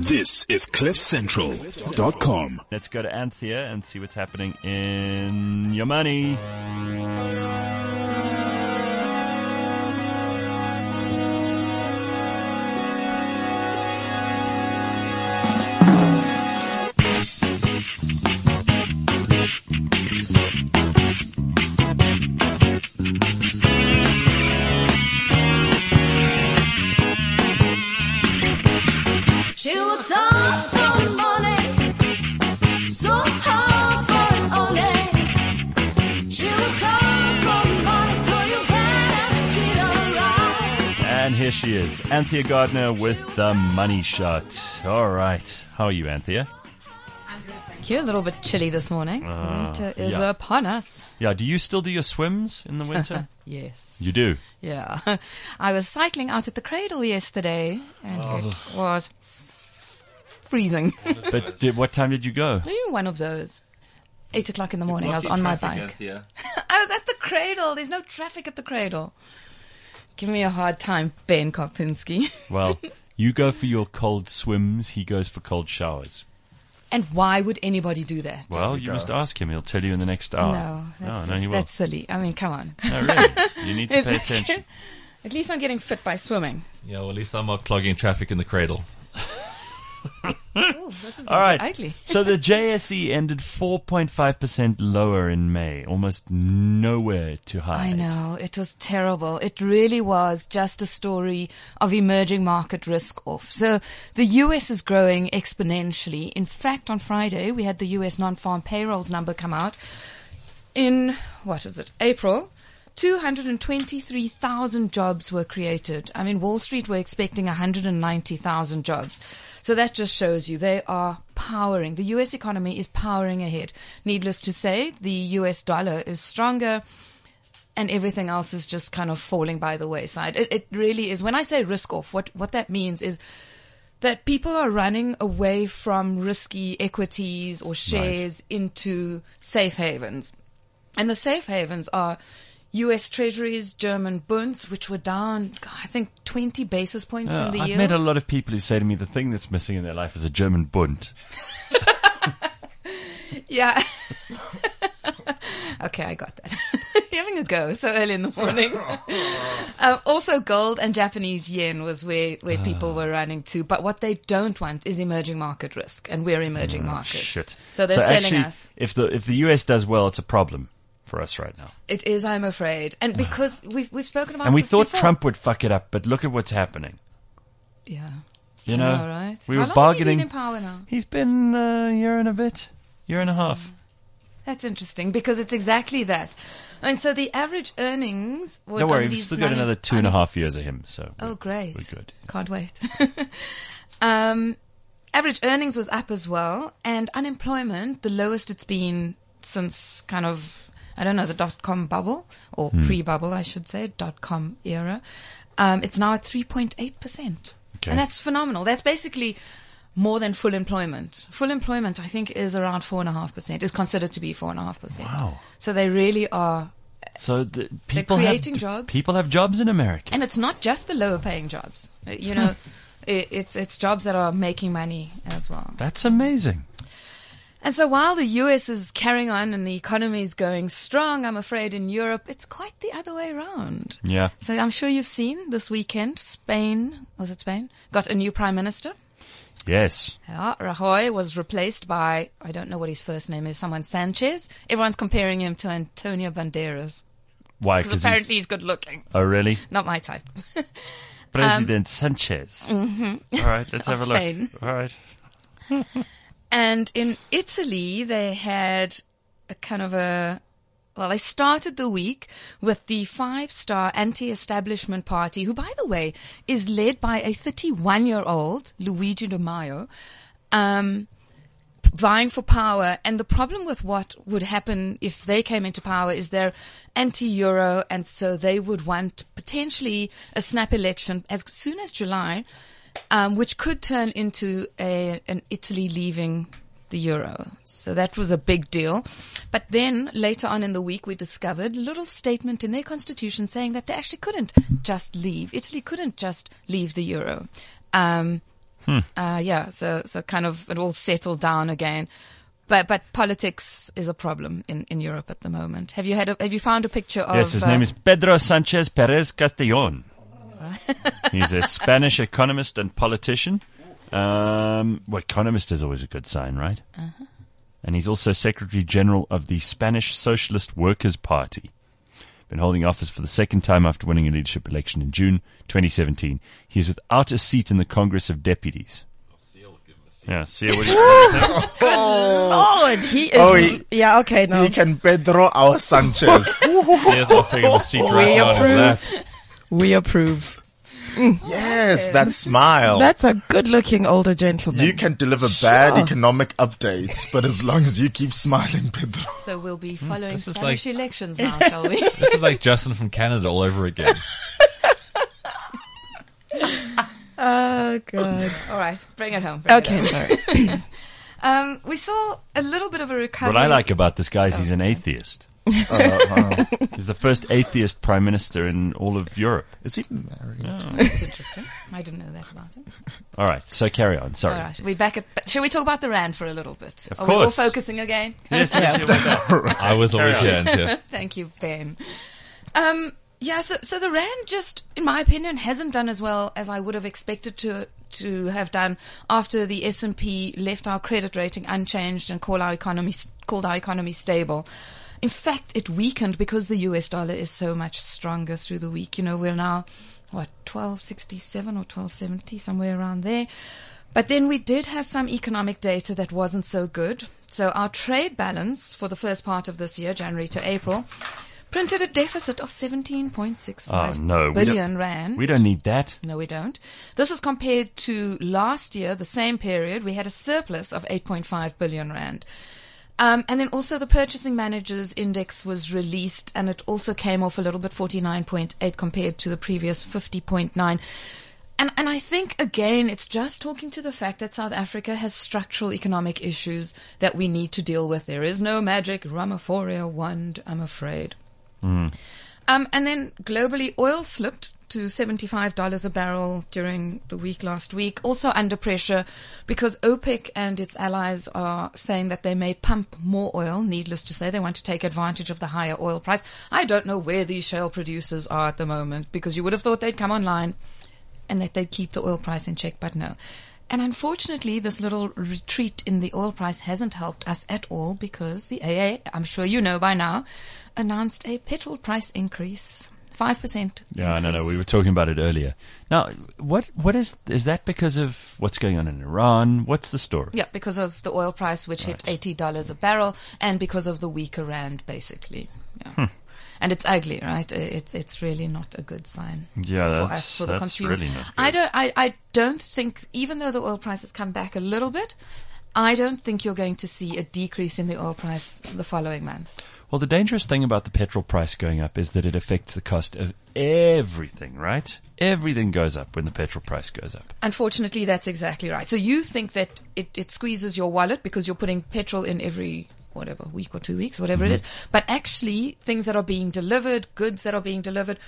This is CliffCentral.com. Let's go to Anthea and see what's happening in your money. Right. And here she is, Anthea Gardner with the money shot. All right. How are you, Anthea? Thank you. A little bit chilly this morning. Uh-huh. Winter is yeah. upon us. Yeah, do you still do your swims in the winter? Yes. you do. Yeah. I was cycling out at the cradle yesterday and Oh. it was freezing. But did, what time did you go? Maybe one of those. Eight o'clock in the morning. I was on my bike. I was at the cradle. There's no traffic at the cradle. Give me a hard time, Ben Karpinski. Well, you go for your cold swims, he goes for cold showers. and why would anybody do that? Well, you must ask him. He'll tell you in the next hour. no, that's, oh, no, just, no, he that's silly. I mean, come on. No, really. You need to pay attention. At least I'm getting fit by swimming. Yeah, well, at least I'm not clogging traffic in the cradle. Oh, this is All right. ugly. so the JSE ended 4.5% lower in May, almost nowhere to hide. I know. It was terrible. It really was just a story of emerging market risk off. So the US is growing exponentially. In fact, on Friday, we had the US non-farm payrolls number come out. In, what is it, April, 223,000 jobs were created. I mean, Wall Street were expecting 190,000 jobs. So that just shows you they are powering. The US economy is powering ahead. Needless to say, the US dollar is stronger and everything else is just kind of falling by the wayside. It, it really is. When I say risk off, what, what that means is that people are running away from risky equities or shares into safe havens. And the safe havens are US treasuries, German bunds, which were down, I think, 20 basis points Uh, in the year. I've yield. met a lot of people who say to me the thing that's missing in their life is a German Bund. Yeah. okay, I got that. Having a go so early in the morning. um, also, gold and Japanese yen was where, where people were running to. But what they don't want is emerging market risk, and we're emerging markets. Oh, Shit. So they're selling actually, us. If the if the US does well, it's a problem for us right now. It is, I'm afraid, and because we've we've spoken about And we thought before. Trump would fuck it up, but look at what's happening. Yeah. You know, know, right? we How were long bargaining. Has he been in power now? He's been a year and a bit, year and a half. That's interesting because it's exactly that. And so the average earnings. Don't worry, we've still got another two and a half years of him. So Oh, great. we're good. Can't wait. um, average earnings was up as well, and unemployment, the lowest it's been since kind of, I don't know, the dot com bubble, or Hmm. pre bubble, I should say, dot com era. Um, it's now at 3.8%. Okay. And that's phenomenal. That's basically more than full employment. Full employment, I think, is around 4.5%, is considered to be 4.5%. Wow. So they really are So the people creating have, jobs. People have jobs in America. and it's not just the lower paying jobs. You know, it, it's it's jobs that are making money as well. That's amazing. And so while the US is carrying on and the economy is going strong, I'm afraid in Europe it's quite the other way around. Yeah. So I'm sure you've seen this weekend, Spain, was it Spain? Got a new prime minister. Yes. Yeah, Rajoy was replaced by, I don't know what his first name is, someone Sanchez. Everyone's comparing him to Antonio Banderas. Why? Because apparently he's good looking. oh really? Not my type. President Sanchez. Mm-hmm. All right, let's have a look. All right. And in Italy, they had a kind of a, well, they started the week with the five star anti establishment party, who, by the way, is led by a 31 year old, Luigi Di Maio, um, vying for power. And the problem with what would happen if they came into power is they're anti-Euro, and so they would want potentially a snap election as soon as July, um, which could turn into a, an Italy leaving the euro. So that was a big deal. But then later on in the week, we discovered a little statement in their constitution saying that they actually couldn't just leave. Italy couldn't just leave the euro. Um, Uh, yeah, so so kind of it all settled down again. But but politics is a problem in, in Europe at the moment. Have you had a, have you found a picture of? Yes, his uh, name is Pedro Sanchez Perez Castejón. He's a Spanish economist and politician. Um, well, economist is always a good sign, right? Uh-huh. And he's also Secretary General of the Spanish Socialist Workers' Party. Been holding office for the second time after winning a leadership election in June 2017. He is without a seat in the Congress of Deputies. Yeah, see what do you, what do you think? Lord, he is. Oh, he- yeah, okay, no. He can Pedro our Sanchez. Sia's offering him a seat right We now on his approve. lap. We approve. yes, that smile. That's a good looking older gentleman. you can deliver bad economic updates, but as long as you keep smiling, Pedro. So we'll be following this is Spanish like- elections now, shall we? This is like Justin from Canada all over again. oh, God. All right, bring it home. bring it Okay, home. sorry. Um, we saw a little bit of a recovery. What I like about this guy is he's an atheist. He's the first atheist prime minister in all of Europe. Is he married? That's interesting. I didn't know that about him. All right, so carry on. Sorry. All right, we back at. Shall we talk about the rand for a little bit? Of Are we all focusing again? Yes, yes, yes. I was always here on. until Thank you, Ben. Um, yeah, so so the rand just, in my opinion, hasn't done as well as I would have expected to to have done after the S and P left our credit rating unchanged and call our economy called our economy stable. In fact, it weakened because the US dollar is so much stronger through the week. You know, we're now what twelve sixty seven or twelve seventy somewhere around there. But then we did have some economic data that wasn't so good. So our trade balance for the first part of this year, January to April, printed a deficit of 17.65 Oh, ah, no. billion don't- rand. We don't need that. No, we don't. This is compared to last year, the same period, we had a surplus of 8.5 billion rand. Um, and then also the purchasing managers index was released and it also came off a little bit 49.8 compared to the previous 50.9. And, and I think again, it's just talking to the fact that South Africa has structural economic issues that we need to deal with. There is no magic Ramaphoria wand, I'm afraid. Um, and then globally, oil slipped to $75 a barrel during the week last week, also under pressure because OPEC and its allies are saying that they may pump more oil. Needless to say, they want to take advantage of the higher oil price. I don't know where these shale producers are at the moment because you would have thought they'd come online and that they'd keep the oil price in check, but no. And unfortunately, this little retreat in the oil price hasn't helped us at all because the AA, I'm sure you know by now, announced a petrol price increase. 5%. Yeah, no, no. We were talking about it earlier. Now, what what is is that because of what's going on in Iran? What's the story? Yeah, because of the oil price, which hit eighty dollars a barrel, and because of the weaker rand, basically. Yeah. Hmm. And it's ugly, right? It's it's really not a good sign. Yeah, for that's us, for the that's consumer. really not. Good. I don't. I, I don't think, even though the oil price has come back a little bit, I don't think you're going to see a decrease in the oil price the following month. Well, the dangerous thing about the petrol price going up is that it affects the cost of everything, right? Everything goes up when the petrol price goes up. Unfortunately, that's exactly right. So you think that it, it squeezes your wallet because you're putting petrol in every whatever week or two weeks, whatever it is. But actually, things that are being delivered, goods that are being delivered,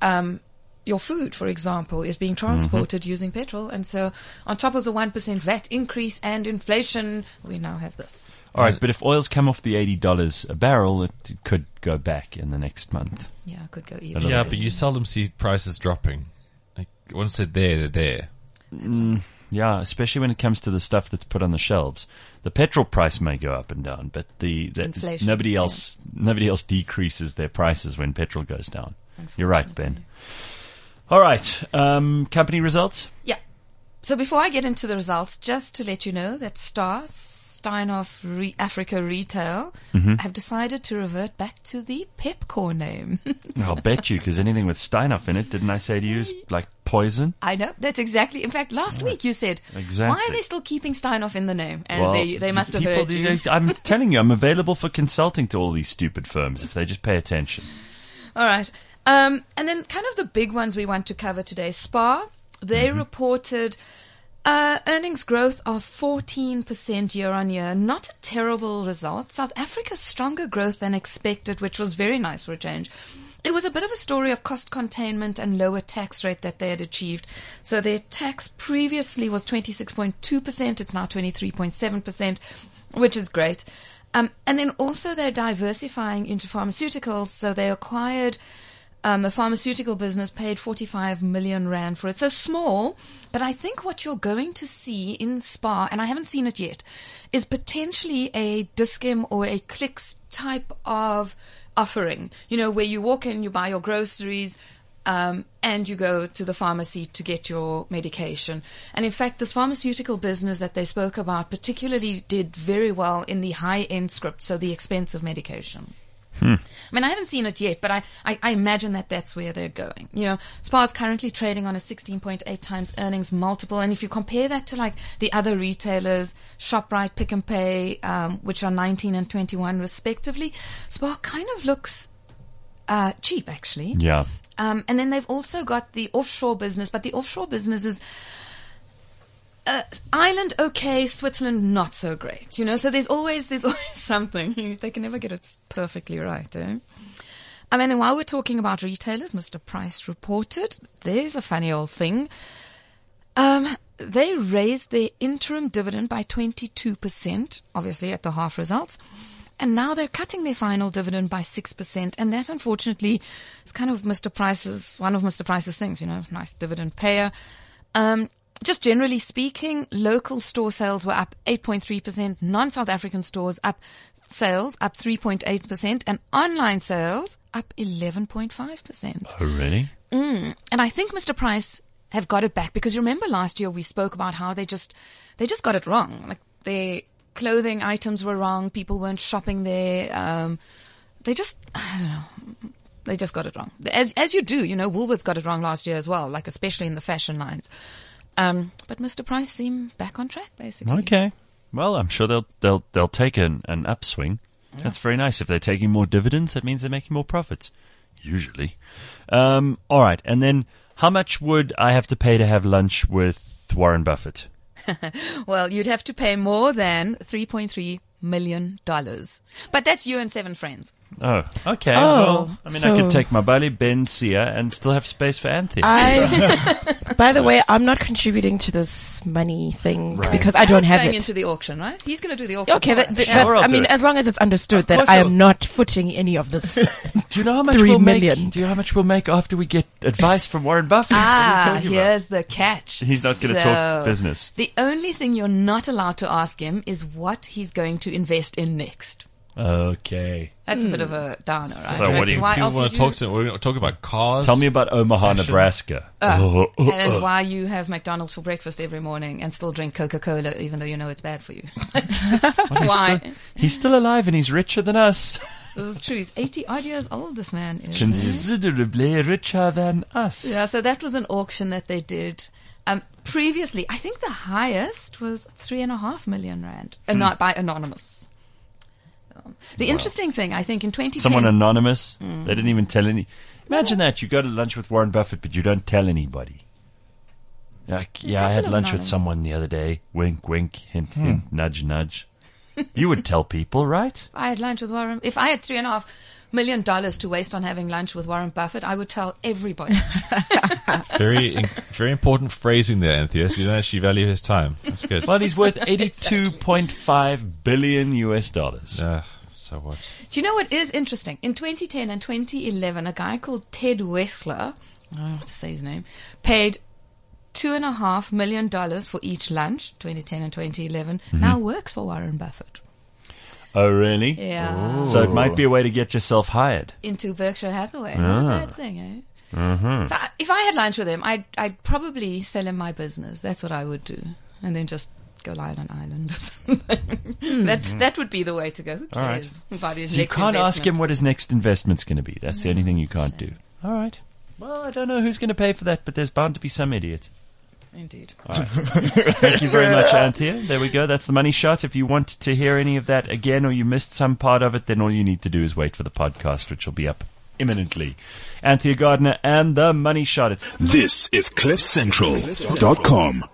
um, your food, for example, is being transported mm-hmm. using petrol. And so, on top of the 1% VAT increase and inflation, we now have this. All right, but if oil's come off the eighty dollars a barrel, it could go back in the next month. Yeah, it could go either. yeah, way. but you seldom see prices dropping. Like once they're there, they're there. Mm, yeah, especially when it comes to the stuff that's put on the shelves. The petrol price may go up and down, but the, the Inflation, nobody yeah. else nobody else decreases their prices when petrol goes down. You're right, Ben. All right, um, company results. Yeah. So before I get into the results, just to let you know that Star Steinhoff Re- Africa Retail Mm-hmm. have decided to revert back to the Pepkor name. I'll bet you, because anything with Steinhoff in it, didn't I say to you, is like poison? I know that's exactly. In fact, last week you said, Exactly. "Why are they still keeping Steinhoff in the name?" And Well, they they must have people, heard you. I'm telling you, I'm available for consulting to all these stupid firms if they just pay attention. All right. Um, and then kind of the big ones we want to cover today. Spar, they Mm-hmm. reported uh, earnings growth of 14% year on year. Not a terrible result. South Africa's stronger growth than expected, which was very nice for a change. it was a bit of a story of cost containment and lower tax rate that they had achieved. So their tax previously was 26.2%. It's now 23.7%, which is great. Um, and then also they're diversifying into pharmaceuticals. So they acquired um, a pharmaceutical business, paid 45 million rand for it. So small, but I think what you're going to see in Spar, and I haven't seen it yet, is potentially a Dis-Chem or a Clicks type of offering. You know, where you walk in, you buy your groceries, um, and you go to the pharmacy to get your medication. And in fact, this pharmaceutical business that they spoke about particularly did very well in the high end script, so the expensive medication. I mean, I haven't seen it yet, but I, I, I imagine that that's where they're going. You know, Spar is currently trading on a 16.8 times earnings multiple. And if you compare that to like the other retailers, ShopRite, Pick n Pay, um, which are 19 and 21 respectively, Spar kind of looks, uh, cheap actually. Yeah. Um, and then they've also got the offshore business, but the offshore business is uh, Ireland okay, Switzerland not so great. You know, so there's always there's always something. they can never get it perfectly right. Eh? I mean, while we're talking about retailers, Mr. Price reported there's a funny old thing. Um, they raised their interim dividend by 22%, obviously at the half results. And now they're cutting their final dividend by 6%. And that, unfortunately, is kind of Mr. Price's, one of Mr. Price's things, you know, nice dividend payer. Um, just generally speaking, local store sales were up 8.3%, non-South African stores up sales up 3.8%, and online sales up 11.5%. Oh, really? And I think Mr. Price have got it back because you remember last year we spoke about how they just they just got it wrong. Like their clothing items were wrong, people weren't shopping there. Um, they just I don't know. They just got it wrong. As as you do, you know, Woolworths got it wrong last year as well, like especially in the fashion lines. Um, but Mr. Price seemed back on track basically. Okay. Well, I'm sure they'll they'll they'll take an, an upswing. That's very nice. If they're taking more dividends, that means they're making more profits. Usually. Um, all right. And then, how much would I have to pay to have lunch with Warren Buffett? Well, you'd have to pay more than 3.3 million dollars. But that's you and seven friends. Oh, okay. Oh, well, I mean, I could take my buddy Ben Sia and still have space for Anthea. I, by the way, I'm not contributing to this money thing because I don't He's have going it. into the auction, right? He's going to do the auction. Okay, that, that, Sure, that's- I'll I mean, it. as long as it's understood that I am not footing any of this. do you know how much Three we'll million. make? Do you know how much we'll make after we get advice from Warren Buffett? Ah, you talking about? here's the catch. He's not gonna talk business. The only thing you're not allowed to ask him is what he's going to invest in next. Okay. That's a bit hmm. of a downer, right? So what do you- Why People else want would to talk you- to. We're going to talk about cars. Tell me about Omaha, Nebraska. Oh, oh, and oh. why you have McDonald's for breakfast every morning and still drink Coca-Cola even though you know it's bad for you. He's why? still, he's still alive and he's richer than us. This is true. He's 80 odd years old, this man is. Considerably richer than us. Yeah, so that was an auction that they did. Previously, I think the highest was three and a half million rand, uh, not by anonymous. Um, the interesting thing, I think, in 2010, Someone anonymous. Mm. They didn't even tell any. Imagine that you go to lunch with Warren Buffett, but you don't tell anybody. Like, yeah, I had couple of lunch with someone the other day. Wink, wink, hint, Hmm. hint, nudge, nudge. you would tell people, right? I had lunch with Warren. If I had three and a half million dollars to waste on having lunch with Warren Buffett, I would tell everybody. Very, in- very important phrasing there, Anthea. So you don't actually value his time. That's good. Well, he's worth eighty-two point five billion US dollars. Uh, so what? Do you know what is interesting? In 2010 and 2011, a guy called Ted Weschler, I don't know how to say his name, paid two and a half million dollars for each lunch, 2010 and 2011, now works for Warren Buffett. Oh, really? Yeah. So it might be a way to get yourself hired. Into Berkshire Hathaway. Ah. Not a bad thing, eh? Mm-hmm. So I- if I had lunch with him, I'd, I'd probably sell him my business. That's what I would do. And then just go lie on an island. or something. that, mm-hmm. that would be the way to go. Who All right. cares about his So you can't ask him what his next investment's going to be. That's the only thing you mm, can't do. All right. Well, I don't know who's going to pay for that, but there's bound to be some idiot. Indeed. Thank you very much, Anthea. There we go. That's the money shot. If you want to hear any of that again or you missed some part of it, then all you need to do is wait for the podcast, which will be up imminently. Anthea Gardner and the money shot. It's This is CliffCentral.com.